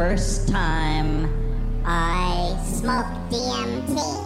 first time, I smoked DMT.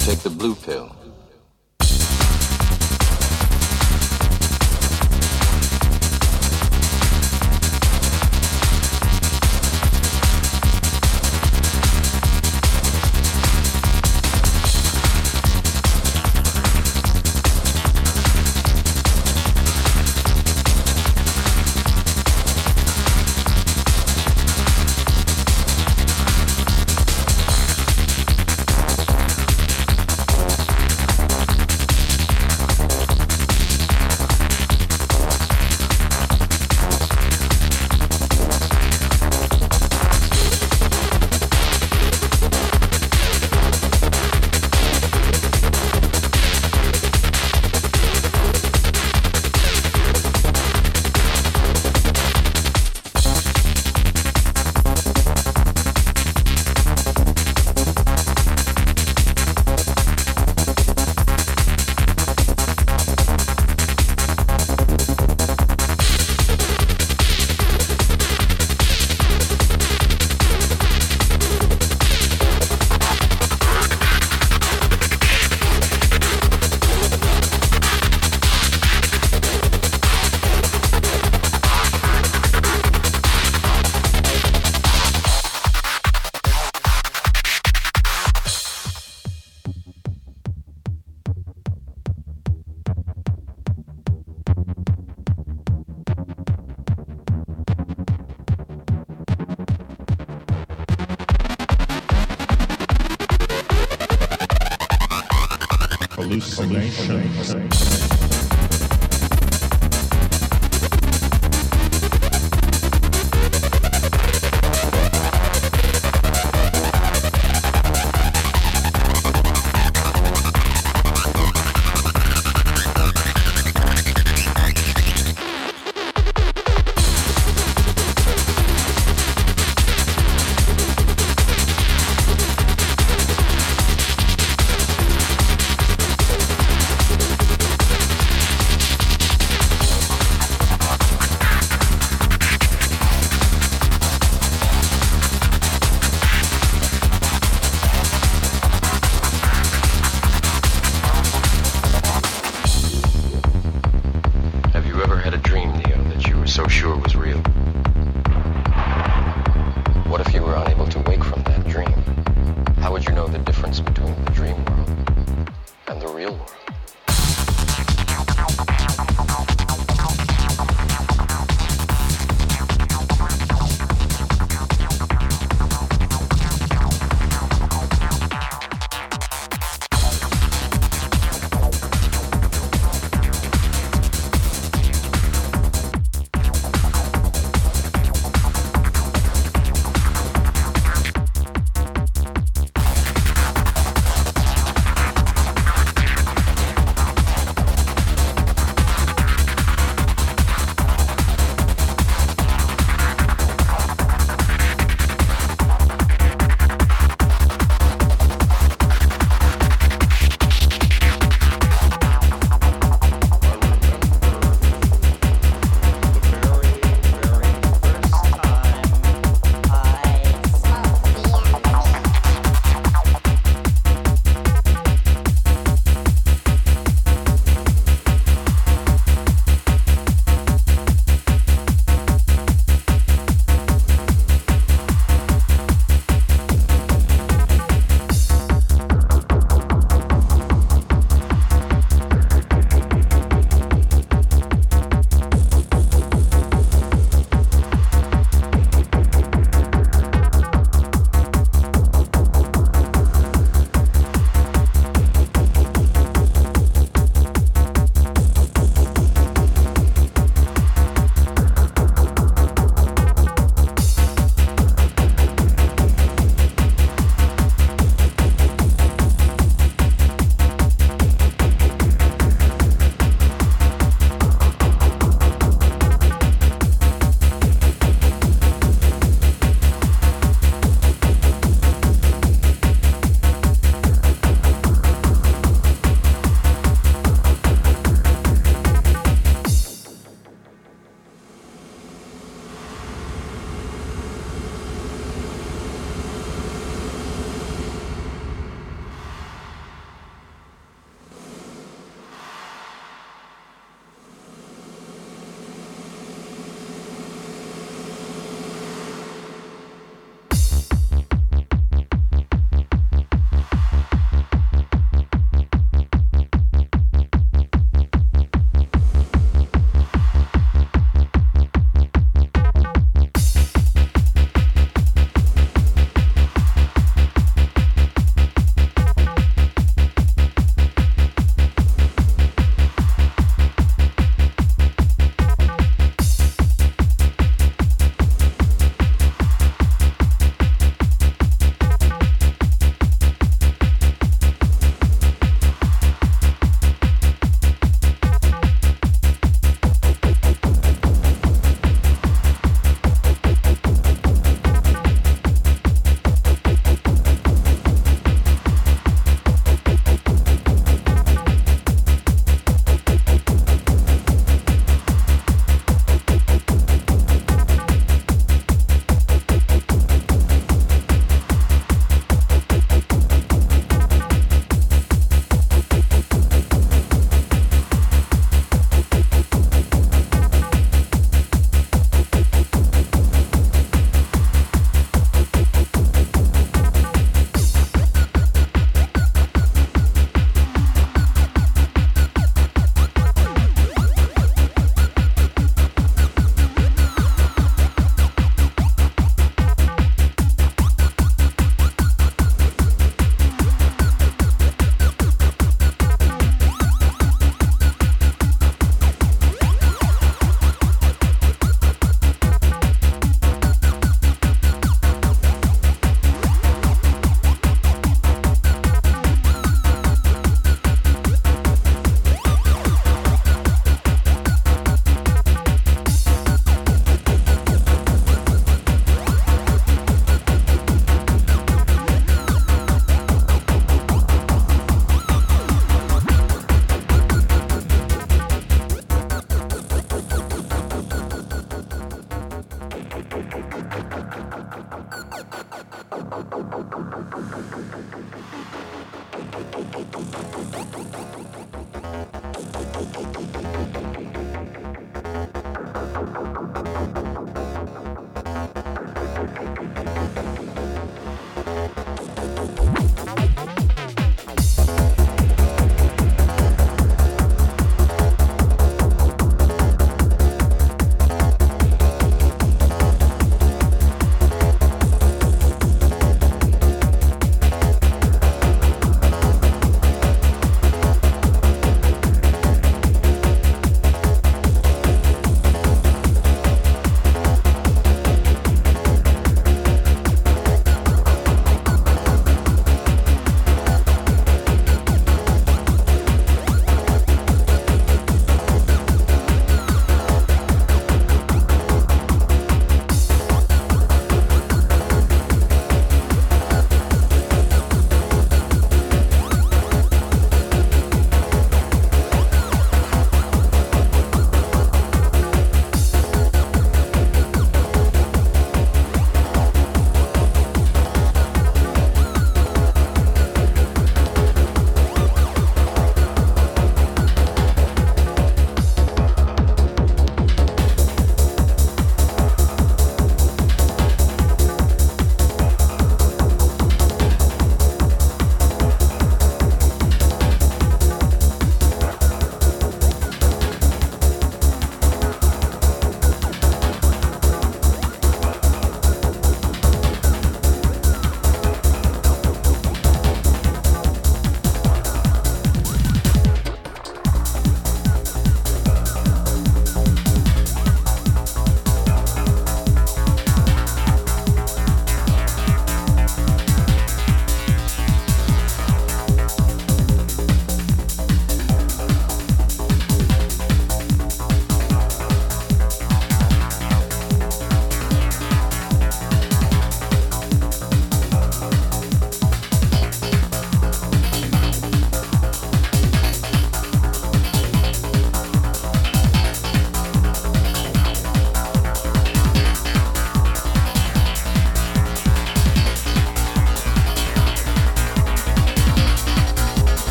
Take the blue pill.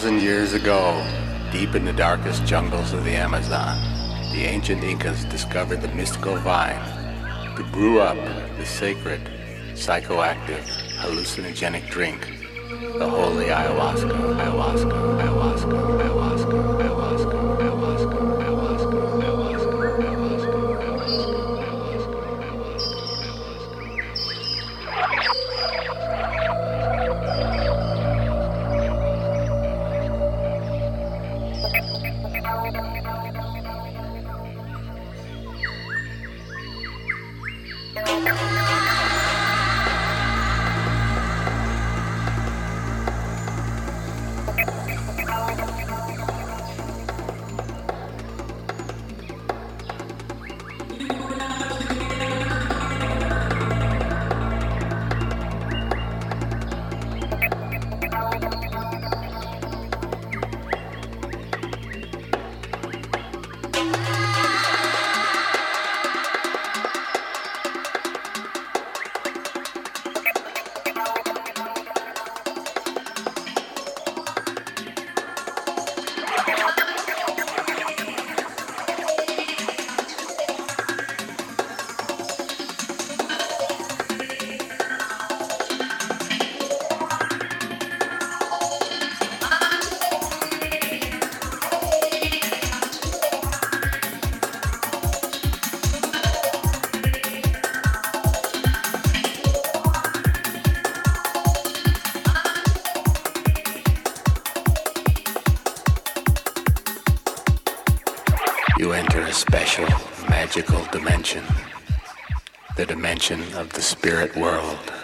Thousand years ago, deep in the darkest jungles of the Amazon, the ancient Incas discovered the mystical vine to brew up the sacred, psychoactive, hallucinogenic drink, the holy ayahuasca, ayahuasca, ayahuasca, ayahuasca, special, magical dimension, the dimension of the spirit world.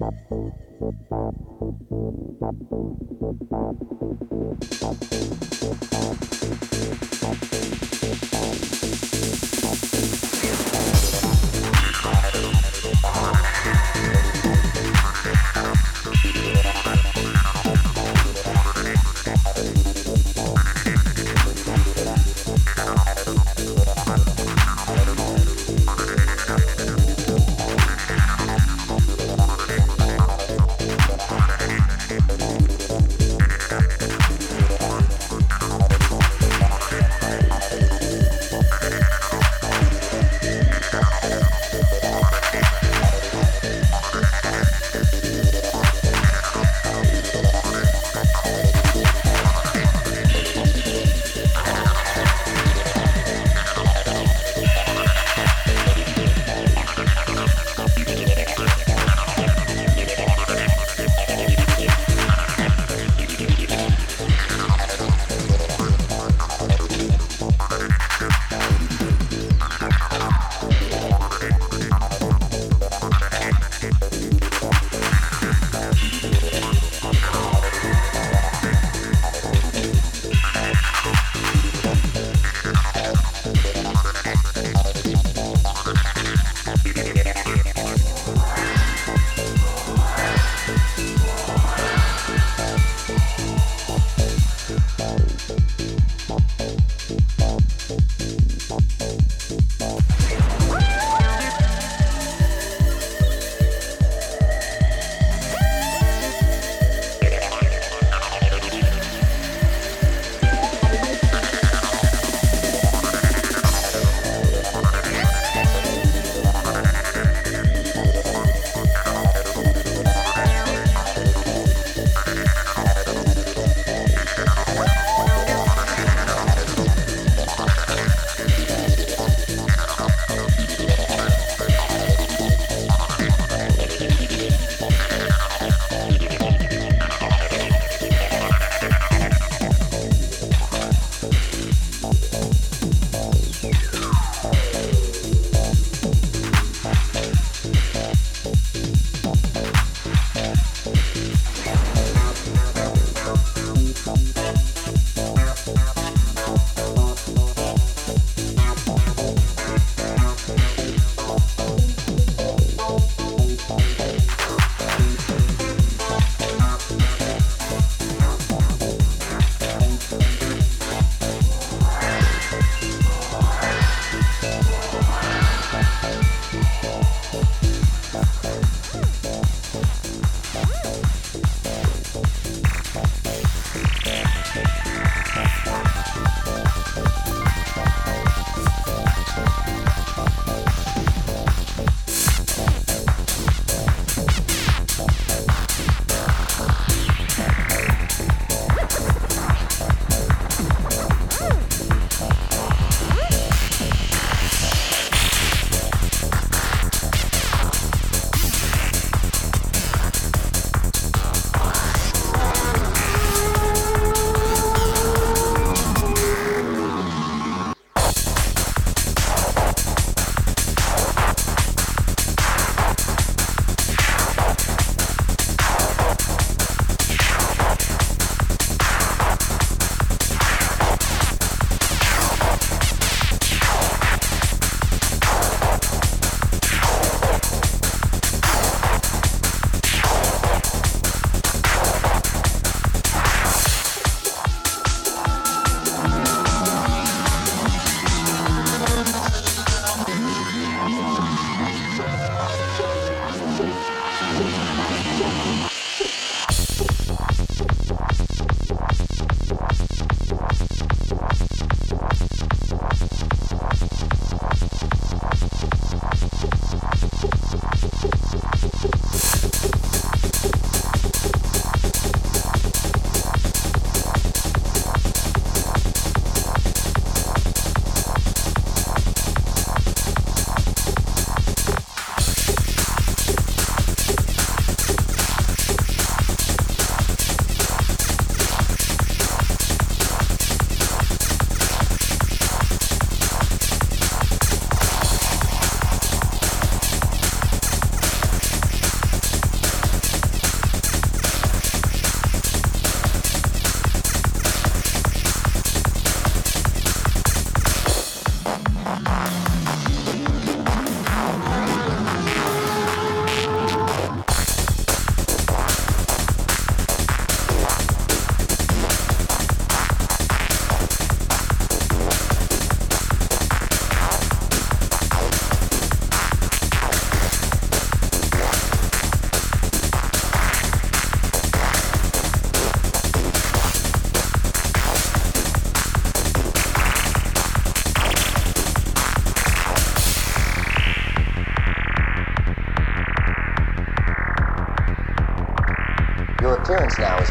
Thank you.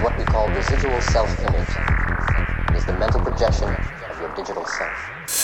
What we call residual self-image. It is the mental projection of your digital self.